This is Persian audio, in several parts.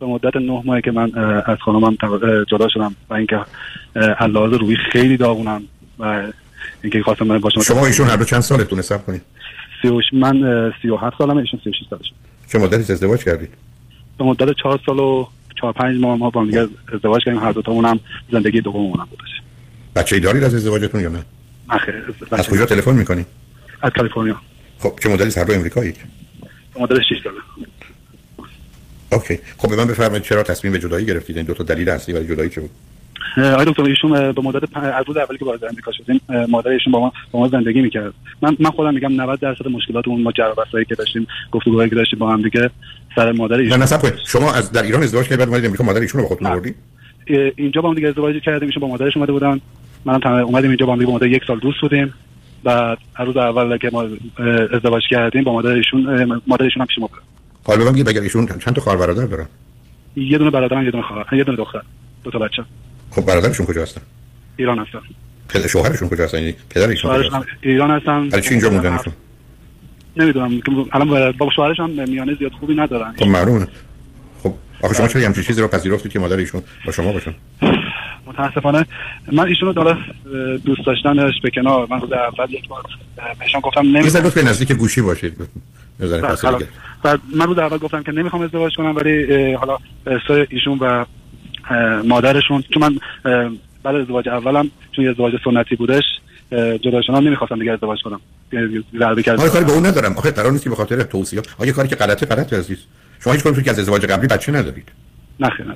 به مدت نه ماهی که من از خانمم جدا شدم و اینکه علاوه روی خیلی داغونم و اینکه خواستم من باشم شما ایشون هر دو چند سالتونه سب کنید؟ سی من سی و هفت سالم ایشون سی و شیست سالش چه مدتی ازدواج کردید؟ به مدت چهار سال و چهار پنج ماه ما با هم دیگه ازدواج کردیم. هر دو تامون هم زندگی دوممون هم بودش بچه ای دارید از ازدواجتون یا نه؟ نخیر از کجا تلفن می‌کنی؟ از کالیفرنیا. خب چه مدلی هر دو امریکایی؟ به مدت 6 ساله. اوکی. خب به من بفرمایید چرا تصمیم به جدایی گرفتید؟ این دو تا دلیل اصلی برای جدایی چه بود؟ آقای دکتر ایشون به مدت از روز اولی که وارد امریکا شدیم مادر ایشون با ما با ما زندگی می‌کرد. من من خودم میگم 90 درصد مشکلاتمون ما جر و که داشتیم گفتگوهایی که داشتیم با هم دیگه سر مادر ایشون نه نه شما از در ایران ازدواج کردید بعد اومدید امریکا مادر ایشون رو با خودتون آوردید؟ اینجا با هم دیگه ازدواج کردیم ایشون با مادرش اومده بودن. منم تنها اومدیم اینجا با هم دیگه مدت یک سال دوست بودیم. بعد هر روز اول که ما ازدواج کردیم با مادر ایشون مادر ایشون هم پیش ما بود. حالا من بگم ایشون چند تا خواهر برادر دارن؟ یه دونه برادرم یه دونه خواهر یه دونه دختر. دو تا بچه. خب برادرشون کجا هستن ایران هستن. پدر شوهرشون کجا هستن یعنی پدر ایشون ایران هستن. ولی چی اینجا موندن ایشون؟ نمی‌دونم. الان با شوهرش هم میانه زیاد خوبی ندارن. خب معلومه. خب آخه شما چرا همچین چیزی رو پذیرفتید که مادر ایشون با شما باشن متاسفانه. من ایشونو داره دوست داشتنش به کنار. من روز اول یک بار بهشون گفتم لطفا نزدیک گوشی باشید. بعد من روز اول گفتم که نمی‌خوام ازدواج کنم ولی حالا سر ایشون و مادرشون چون من بعد ازدواج اولم چون ازدواج سنتی بودش جدا شدم نمی‌خواستم دیگه ازدواج کنم. ضربه کردم آره کاری به اون ندارم. آخه قرار نیست که به خاطر توصیه آیا کاری که غلطه غلطه عزیز. شما هیچ کنید که از ازدواج قبلی بچه ندارید. نه خیر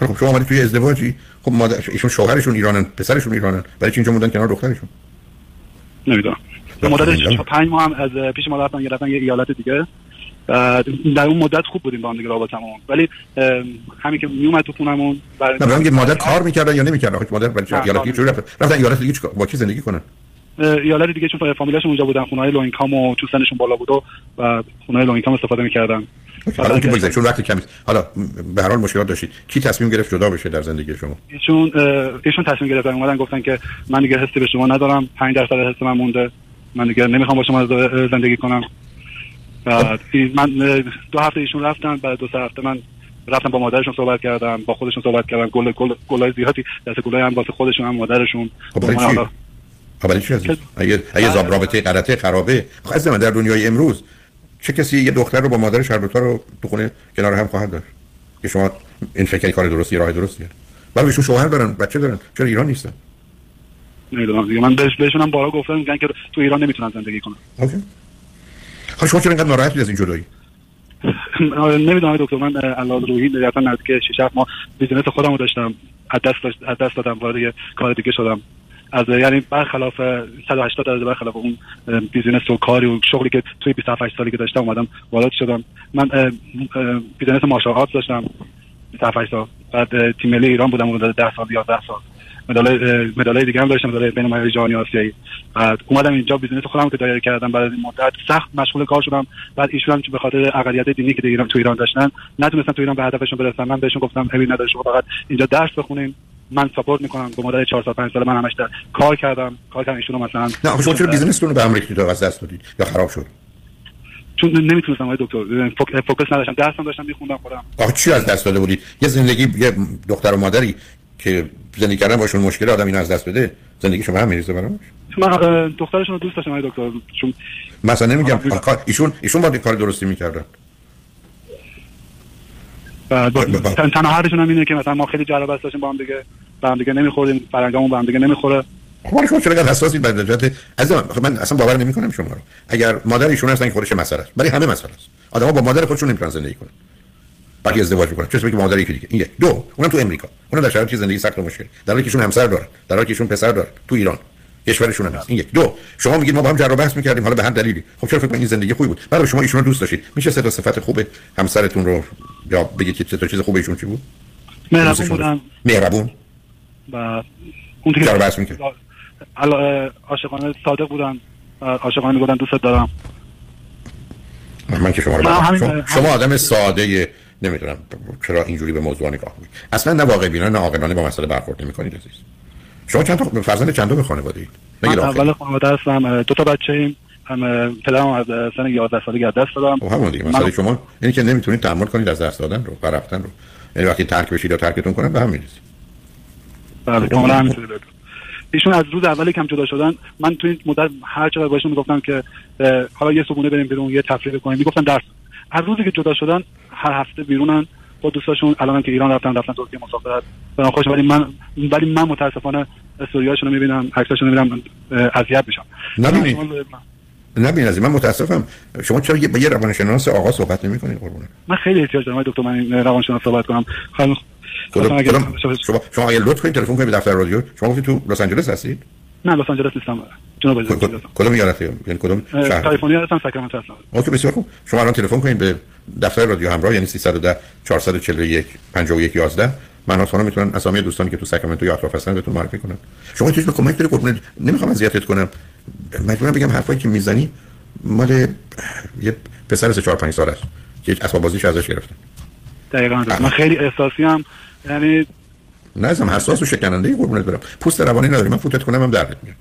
خب شما اومدید توی ازدواجی. خب مادر ایشون شوهرشون ایرانن پسرشون ایرانن. ولی چه اینجا موندن کنار دخترشون؟ نمی‌دونم. به مدت 5 ماه هم از پیش ما رفتن رفتن یه ایالت دیگه. در اون مدت خوب بودیم با هم دیگه رابطمون ولی همین که می اومد تو خونمون نه میگم مادر کار می‌کردن یا نمی‌کردن آخه مادر برای ایالت دیگه رفت. رفتن ایالت دیگه با کی زندگی کنن؟ ایالت دیگه چون فامیلاشون اونجا بودن خونه های لو اینکام و تو سنشون بالا بود و خونه های لو اینکام استفاده می‌کردن. حالا که بگذارید چون وقت کمی حالا به هر حال مشکلات داشتید. کی تصمیم گرفت جدا بشه در زندگی شما؟ ایشون ایشون تصمیم گرفتن اومدن گفتن که من دیگه حسی به شما ندارم. 5 درصد حس من مونده. من دیگه نمی‌خوام با شما زندگی کنم. بعد من دو هفته ایشون رفتن بعد دو سه هفته من رفتم با مادرشون صحبت کردم با خودشون صحبت کردم. گل گل گلای زیادی دست گلای هم واسه خودشون هم مادرشون. خب برای چی؟ خب. اگه اگه زاب رابطه غلطه خرابه. خب من در دنیای امروز چه کسی یه دختر رو با مادرش هر رو تو خونه کنار هم خواهد داشت؟ که شما این فکر کار درستی راه درستیه. ولی ایشون شوهر دارن بچه دارن چرا ایران نیستن؟ نمی‌دونم دیگه. من بهش بهشون هم بارها گفتم میگن که تو ایران نمی‌تونن زندگی کنن. OK. خب شما چرا اینقدر ناراحت از این جدایی؟ نمی‌دونم دکتر من علاوه روحی دقیقاً نزدیک 6 7 ماه business خودمو داشتم. از دست از دست دادم وارد کار دیگه شدم. از یعنی برخلاف 180 درجه برخلاف اون business و کاری و شغلی که توی 28 سالی که داشتم اومدم وارد شدم. من business martial داشتم. 28 سال. بعد تیم ملی ایران بودم حدود 10 سال 11 سال. مدال مدال دیگه هم داشتم مدال بین المللی جهانی آسیایی. بعد اومدم اینجا business خودم که دایر کردم. بعد این مدت سخت مشغول کار شدم. بعد ایشون هم به خاطر اقلیت دینی که ایران تو ایران داشتن نتونستن تو ایران به هدفشون برسن. من بهشون گفتم ببین نداره شما فقط اینجا درس بخونین. من ساپورت می‌کنم. به مدت 4 سال 5 سال من همش در کار کردم. کار کردم ایشونو مثلا نه شما چرا بیزینستون رو به امریکا تو از دست دادید؟ یا خراب شد؟ چون نمی‌تونستم آقای دکتر. فوکس نداشتم. درسم داشتم میخوندم خودم. آخه چی از دست داده بودید؟ یه زندگی یه دختر و مادری. که زندگی کردن باشون مشکل آدم این از دست بده زندگی شما هم میریزه براش من دخترشون رو دوست داشتم آقای دکتر. چون مثلا نمیگم ایشون ایشون با کار درستی می‌کردن. تنها حرفشون هم اینه که مثلا ما خیلی جلب داشتیم با هم دیگه با هم دیگه نمی‌خوریم فرنگامون با هم دیگه نمی‌خوره. خب شما چرا حساسید به درجات از من اصلا باور نمی‌کنم شما رو. اگر مادر ایشون هستن خودش مسئله است. برای همه مسئله است. آدم‌ها با مادر خودشون نمی‌تونن زندگی کنن. بعد ازدواج می‌کنن چه که مادر یکی دیگه. این یک دو اونم تو امریکا. اونم در شرایط زندگی سخت و مشکل. در حالی که ایشون همسر دارن در حالی که ایشون پسر دارن تو ایران. کشورشون هم هست. این یک دو شما میگید ما با هم جر و بحث می‌کردیم. حالا به هر دلیلی. خب چرا فکر این زندگی خوبی بود؟ برای شما ایشون رو دوست داشتید. میشه سه تا صفت خوب همسرتون رو یا بگید که سه تا چیز خوب ایشون چی بود؟ مهربون بودن. مهربون. و اون که جر و بحث می‌کرد. عاشقانه صادق بودن. عاشقانه می‌گفتن دوست دارم. من که شما رو شما آدم ساده نمی‌دونم چرا اینجوری به موضوع نگاه می‌کنید اصلا نه واقع بینانه نه عاقلانه با مسئله برخورد نمی‌کنید عزیز. شما چند تا فرزند چند تا خانواده اید من اول خانواده هستم دو تا بچه ایم هم پدرم از سن 11 سالگی از دست دادم خب همون دیگه مثلا شما اینی که نمی‌تونید تحمل کنید از دست دادن رو و رفتن رو. یعنی وقتی ترک بشید یا ترکتون کنن به هم می‌رسید بله کاملا همینطوره ایشون از روز اولی کم جدا شدن من تو این مدت هر چقدر باشون می‌گفتم که حالا یه صبونه بریم بیرون یه تفریح کنیم می‌گفتن درس. از روزی که جدا شدن هر هفته بیرونن با دوستاشون. الان که ایران رفتن رفتن ترکیه مسافرت. برام خوش ولی من ولی من متاسفانه استوریاشون رو می‌بینم عکساشون رو می‌بینم اذیت میشم. نبینید نبین از من متاسفم. شما چرا با یه روانشناس آقا صحبت نمی‌کنید قربونه من خیلی احتیاج دارم دکتر من روانشناس صحبت کنم. خیلی شما شما لطف کنید تلفن کنید به دفتر رادیو. شما گفتید تو لس آنجلس هستید؟ نه لس آنجلس نیستم جنوب کدوم ایالتی یعنی کدوم شهر؟ کالیفرنیا هستم ساکرامنتو هستم. اوکی بسیار خوب. شما الان تلفن کنید به دفتر رادیو همراه یعنی 310 441 51 11 من اصلا می‌تونن اسامی دوستانی که تو ساکرامنتو یا اطراف هستن بهتون معرفی کنم. شما چیزی کمک داری قربونت نمی‌خوام اذیتت کنم. مجبورم بگم حرفایی که می‌زنی مال یه پسر 3 4 5 سال است که اسباب بازیش ازش گرفتن دقیقاً. من خیلی احساسی هم یعنی ازم حساس و شکننده قربونت برم. پوست روانی نداری من فوتت کنم هم دردت میاد.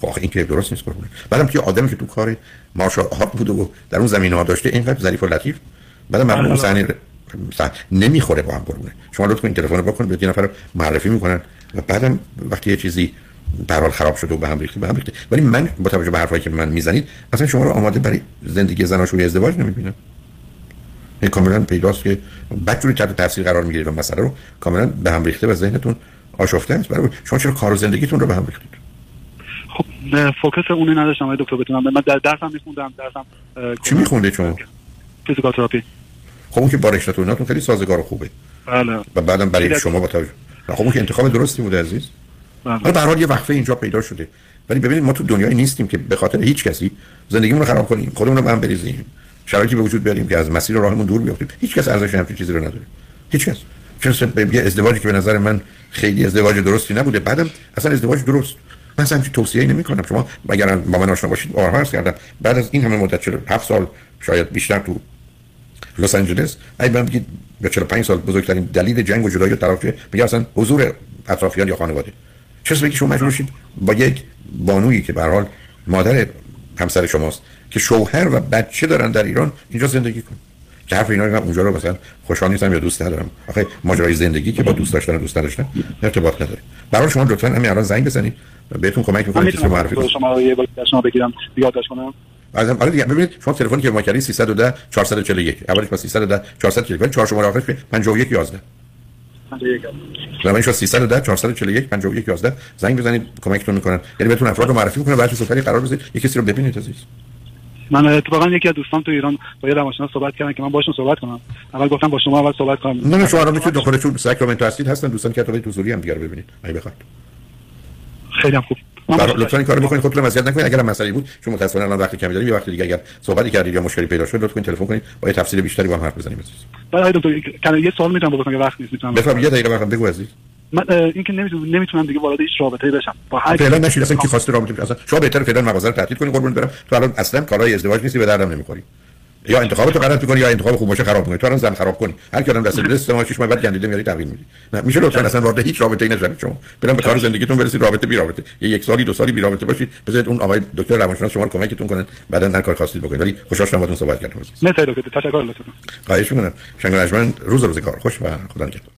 خب این که درست نیست قربونت. بعدم که آدمی که تو کار مارشال ها بوده و در اون زمینه ها داشته اینقدر ظریف و لطیف. بعدم من اون صحنه نمی‌خوره با هم قربونه شما لطفا این تلفن رو بکن به یه نفر معرفی می‌کنن و بعدم وقتی یه چیزی به خراب شده و به هم ریخته به هم ریخته. ولی من با توجه به حرفایی که من می‌زنید اصلا شما رو آماده برای زندگی زناشویی ازدواج نمی‌بینم. کاملا پیداست که بدجوری تحت تاثیر قرار می‌گیرید و مسئله رو. کاملا به هم ریخته و ذهنتون آشفته است برای شما چرا کار و زندگیتون رو به هم ریختید؟ خب focus اونی نداشتم آقای دکتر بتونم من در درسم میخوندم درسم چی میخونده شما؟ physical therapy خب اون که با رشته‌تون خیلی سازگار خوبه. بله. و بعدم برای شما با توجه خب اون که انتخاب درستی بوده عزیز. بله. به هر حال یه وقفه اینجا پیدا شده. ولی ببینید ما تو دنیای نیستیم که به خاطر هیچ کسی زندگیمون رو خراب کنیم. خودمون رو به هم بریزیم. شرایطی به وجود بیاریم که از مسیر راهمون دور بیافتیم هیچ کس ارزش همچین چیزی رو نداره. هیچ کس چون ازدواجی که به نظر من خیلی ازدواج درستی نبوده. بعدم اصلا ازدواج درست. من اصلا توصیه نمی کنم شما اگر با من آشنا باشید بارها عرض کردم. بعد از این همه مدت چرا هفت سال شاید بیشتر تو لس آنجلس ای من بگید به 45 سال بزرگترین دلیل جنگ و جدایی و طرف میگه اصلا حضور اطرافیان یا خانواده. چه که شما مجبور شید؟ با یک بانویی که به حال مادر همسر شماست که شوهر و بچه دارن در ایران اینجا زندگی کن که حرف اینا اونجا رو مثلا خوشحال نیستم یا دوست ندارم. آخه ماجرای زندگی که با دوست داشتن و دوست نداشتن ارتباط نداره. برای شما لطفا همین الان زنگ بزنید. بهتون کمک می‌کنه که معرفی کنم شما یه بار شما بگیرم یادداشت کنم. آره دیگه ببینید شما تلفنی که ما کردین 310 441 اولش با 310 441 ولی چهار شماره آخرش 51 11 51 310 441 51 11 زنگ بزنید کمکتون می‌کنن. یعنی بهتون افراد رو معرفی می‌کنن بعد سفری قرار بذارید یکی کسی رو ببینید عزیز. من اتفاقا یکی از دوستان تو ایران با یه روانشناس صحبت کردن که من باشون صحبت کنم. اول گفتم با شما اول صحبت کنم. نه نه شما الان می‌تونید داخل تو ساکرامنتو هستید هستن دوستان که تو حضوری هم دیگه ببینید. اگه بخواید. خیلی هم خوب. لطفا این کارو بکنید خودتون اذیت نکنید اگر مسئله بود چون متأسفانه الان وقتی کمی داریم یه وقت دیگه اگر صحبتی کردید یا مشکلی پیدا شد لطفا تلفن کنید. با یه تفصیل بیشتری با هم حرف بزنیم. بعد دکتر یه سوال می‌تونم بکنم وقت نیست می‌تونم بفهم یه دقیقه وقت بگو عزیز. من اینکه نمی‌تونم نمی‌تونم دیگه وارد هیچ رابطه‌ای بشم. با هر فعلا نشید اصلا کی خواسته رابطه اصلا شما بهتر فعلا مغازه رو تعطیل کنید قربون برم. تو الان اصلا کارهای ازدواج نیستی به دردم نمی‌خوری. یا انتخاب تو غلط می‌کنی یا انتخاب خوب باشه خراب می‌کنی. تو الان زن خراب کنی. هر کدوم دست دست ما شش ماه بعد گندیده میاری تغییر میدی نه میشه لطفا اصلا وارد هیچ رابطه‌ای نشید شما. برام به کار زندگیتون برسید رابطه بی رابطه. یه یک سالی دو سالی بی رابطه باشید. بذارید اون آقای دکتر روانشناس شما رو کمکتون کنن. بعدا هر کار خواستید بکنید. ولی خوشحال شدم باهاتون صحبت کردم. مرسی دکتر. تشکر لطفا. خواهش می‌کنم. شنگ روز روزگار. خوش و خدا نگهدار.